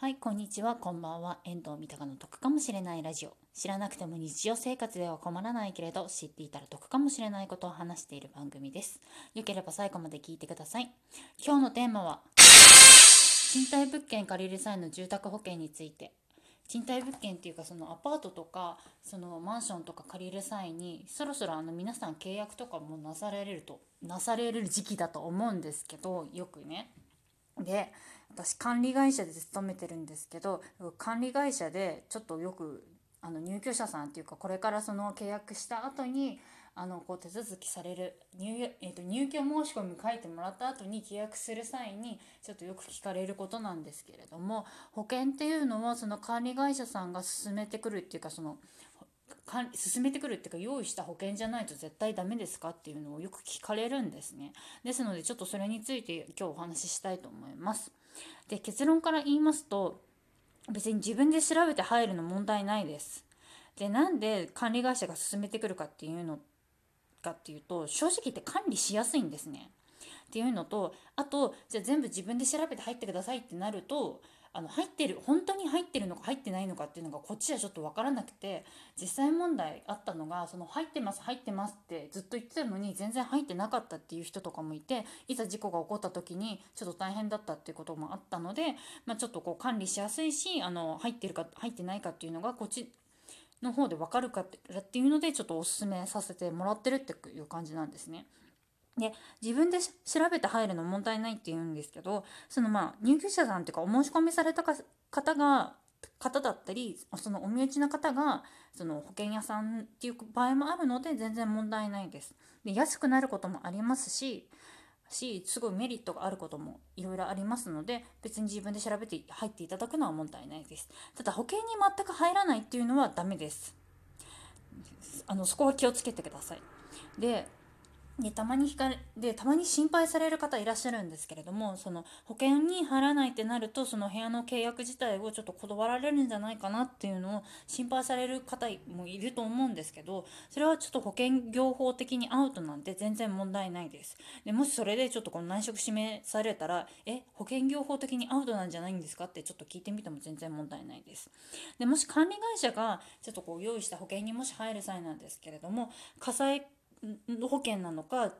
はい、こんにちは、こんばんは。遠藤三鷹の得かもしれないラジオ。知らなくても日常生活では困らないけれど、知っていたら得かもしれないことを話している番組です。よければ最後まで聞いてください。今日のテーマは、賃貸物件借りる際の住宅保険について。賃貸物件っていうかそのアパートとかそのマンションとか借りる際にそろそろあの皆さん契約とかもなされるとなされる時期だと思うんですけどよくねで私管理会社で勤めてるんですけど管理会社でちょっとよくあの入居者さんっていうかこれからその契約した後にあのこう手続きされる入,、えー、と入居申し込み書いてもらった後に契約する際にちょっとよく聞かれることなんですけれども保険っていうのはその管理会社さんが進めてくるっていうかその進めてくるっていうか用意した保険じゃないと絶対ダメですかっていうのをよく聞かれるんですね。ですのでちょっとそれについて今日お話ししたいと思います。で結論から言いますと別に自分で調べて入るの問題ないです。でなんで管理会社が進めてくるかっていうのかっていうと正直言って管理しやすいんですね。っていうのとあとじゃあ全部自分で調べて入ってくださいってなるとあの入ってる本当に入ってるのか入ってないのかっていうのがこっちはちょっと分からなくて実際問題あったのがその入ってます入ってますってずっと言ってたのに全然入ってなかったっていう人とかもいていざ事故が起こった時にちょっと大変だったっていうこともあったので、まあ、ちょっとこう管理しやすいしあの入ってるか入ってないかっていうのがこっちの方で分かるかっていうのでちょっとおすすめさせてもらってるっていう感じなんですね。で自分で調べて入るの問題ないって言うんですけどそのまあ入居者さんっていうかお申し込みされた方が方だったりそのお身内の方がその保険屋さんっていう場合もあるので全然問題ないです。で安くなることもありますししすごいメリットがあることもいろいろありますので別に自分で調べて入っていただくのは問題ないです。ただ保険に全く入らないっていうのはダメです。あのそこは気をつけてください。ででたまにかでたまに心配される方いらっしゃるんですけれどもその保険に入らないってなるとその部屋の契約自体をちょっと断られるんじゃないかなっていうのを心配される方もいると思うんですけどそれはちょっと保険業法的にアウトなんて全然問題ないです。でもしそれでちょっとこの内職指名されたらえ保険業法的にアウトなんじゃないんですか？ってちょっと聞いてみても全然問題ないです。でもし管理会社がちょっとこう用意した保険にもし入る際なんですけれども火災保険なのか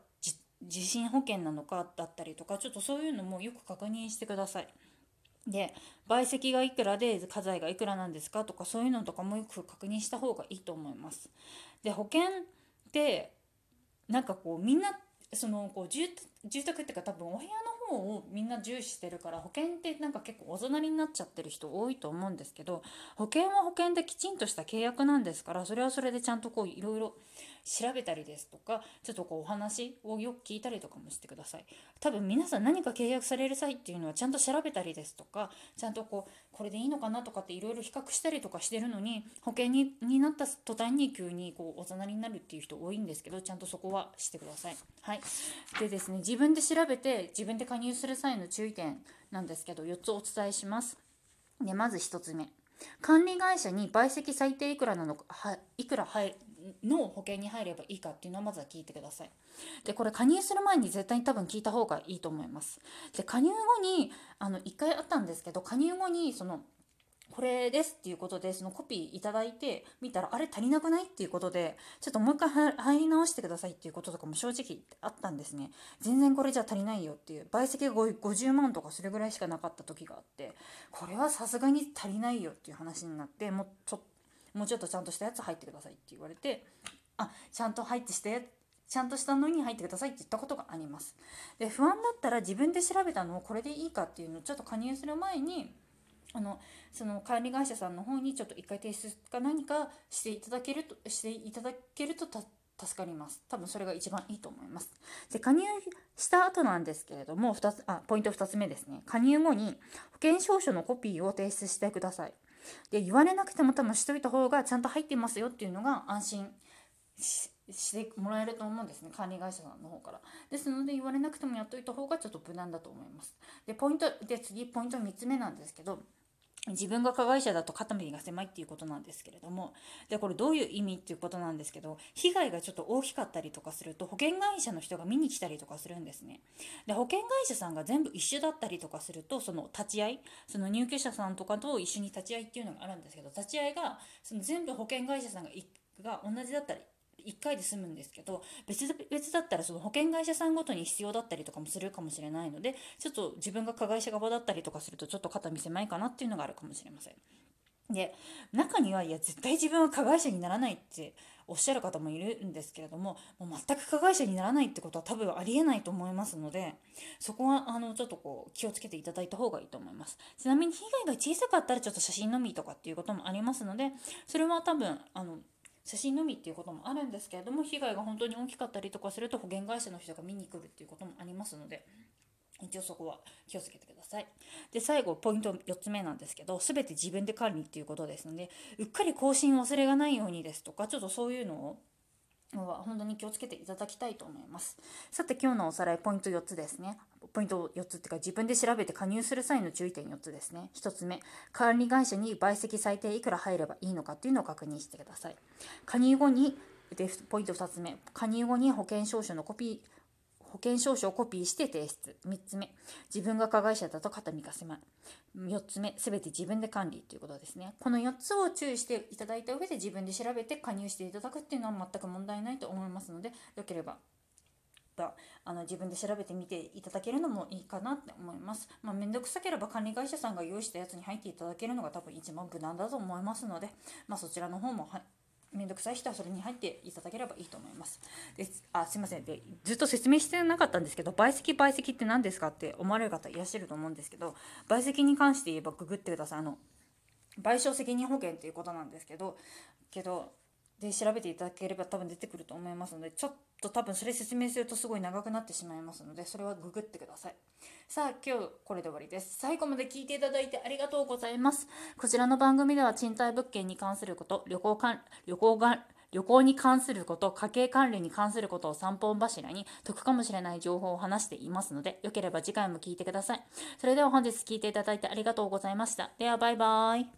地震保険なのかだったりとかちょっとそういうのもよく確認してください。で賠責がいくらで家財がいくらなんですかとかそういうのとかもよく確認した方がいいと思います。で保険ってなんかこうみんなそのこう住宅っていうか多分お部屋の方をみんな重視してるから保険ってなんか結構おざなりになっちゃってる人多いと思うんですけど保険は保険できちんとした契約なんですからそれはそれでちゃんとこういろいろ調べたりですとかちょっとこうお話をよく聞いたりとかもしてください。多分皆さん何か契約される際っていうのはちゃんと調べたりですとかちゃんとこうこれでいいのかなとかっていろいろ比較したりとかしてるのに保険にになった途端に急にこうおざなりになるっていう人多いんですけどちゃんとそこはしてください。はい。でですね自分で調べて自分で加入する際の注意点なんですけど4つお伝えします。でまず1つ目。管理会社に売積最低いくらなのかはいくら入の保険に入ればいいかっていうのをまずは聞いてください。でこれ加入する前に絶対に多分聞いた方がいいと思います。で加入後にあの1回あったんですけど加入後にそのこれですっていうことでそのコピーいただいて見たらあれ足りなくないっていうことでちょっともう一回入り直してくださいっていうこととかも正直あったんですね全然これじゃ足りないよっていう倍積が50万とかそれぐらいしかなかった時があってこれはさすがに足りないよっていう話になってもうちょっともうちょっとちゃんとしたやつ入ってくださいって言われてあちゃんと入ってしてちゃんとしたのに入ってくださいって言ったことがあります。で不安だったら自分で調べたのをこれでいいかっていうのをちょっと加入する前にあのその管理会社さんの方にちょっと一回提出か何かしていただけるとしていただけると助かります。多分それが一番いいと思います。で加入した後なんですけれども2つあポイント2つ目ですね。加入後に保険証書のコピーを提出してください。で言われなくても多分しといた方がちゃんと入ってますよっていうのが安心してもらえると思うんですね管理会社さんの方からですので言われなくてもやっといた方がちょっと無難だと思いますでポイントで次ポイント3つ目なんですけど自分が加害者だと肩身が狭いっていうことなんですけれどもでこれどういう意味っていうことなんですけど被害がちょっと大きかったりとかすると保険会社の人が見に来たりとかするんですね。で保険会社さんが全部一緒だったりとかするとその立ち会いその入居者さんとかと一緒に立ち会いっていうのがあるんですけど立ち会いがその全部保険会社さんがが同じだったり1回で済むんですけど別々だったらその保険会社さんごとに必要だったりとかもするかもしれないのでちょっと自分が加害者側だったりとかするとちょっと肩身狭いかなっていうのがあるかもしれません。で中にはいや絶対自分は加害者にならないっておっしゃる方もいるんですけれどももう全く加害者にならないってことは多分ありえないと思いますのでそこはあのちょっとこう気をつけていただいた方がいいと思いますちなみに被害が小さかったらちょっと写真のみとかっていうこともありますのでそれは多分あの写真のみっていうこともあるんですけれども被害が本当に大きかったりとかすると保険会社の人が見に来るっていうこともありますので一応そこは気をつけてください。で、最後、ポイント4つ目なんですけど、全て自分で管理っていうことですので、うっかり更新忘れがないようにですとか、ちょっとそういうのをは本当に気をつけていただきたいと思います。さて今日のおさらいポイント4つですね。ポイント4つっていうか自分で調べて加入する際の注意点4つですね。1つ目、管理会社に売積最低いくら入ればいいのかっていうのを確認してください。加入後にでポイント2つ目、加入後に保険証書のコピー保険証書をコピーして提出。3つ目、自分が加害者だと肩身が狭い。4つ目、すべて自分で管理ということですね。この4つを注意していただいた上で自分で調べて加入していただくっていうのは全く問題ないと思いますので、よければあの自分で調べてみていただけるのもいいかなって思います。まあ、めんどくさければ管理会社さんが用意したやつに入っていただけるのが多分一番無難だと思いますので、まあ、そちらの方もめ面倒くさい人はそれに入っていただければいいと思います。です。あすいません。でずっと説明してなかったんですけど倍積倍積って何ですかって思われる方いらっしゃると思うんですけど倍積に関して言えばググってください。あの賠償責任保険っていうことなんですけどけどで調べていただければ多分出てくると思いますのでちょっと多分それ説明するとすごい長くなってしまいますのでそれはググってくださいさあ今日これで終わりです最後まで聞いていただいてありがとうございますこちらの番組では賃貸物件に関すること旅行か旅行が旅行に関すること、家計管理に関することを3本柱に得かもしれない情報を話していますので、よければ次回も聞いてください。それでは本日聞いていただいてありがとうございました。ではバイバーイ。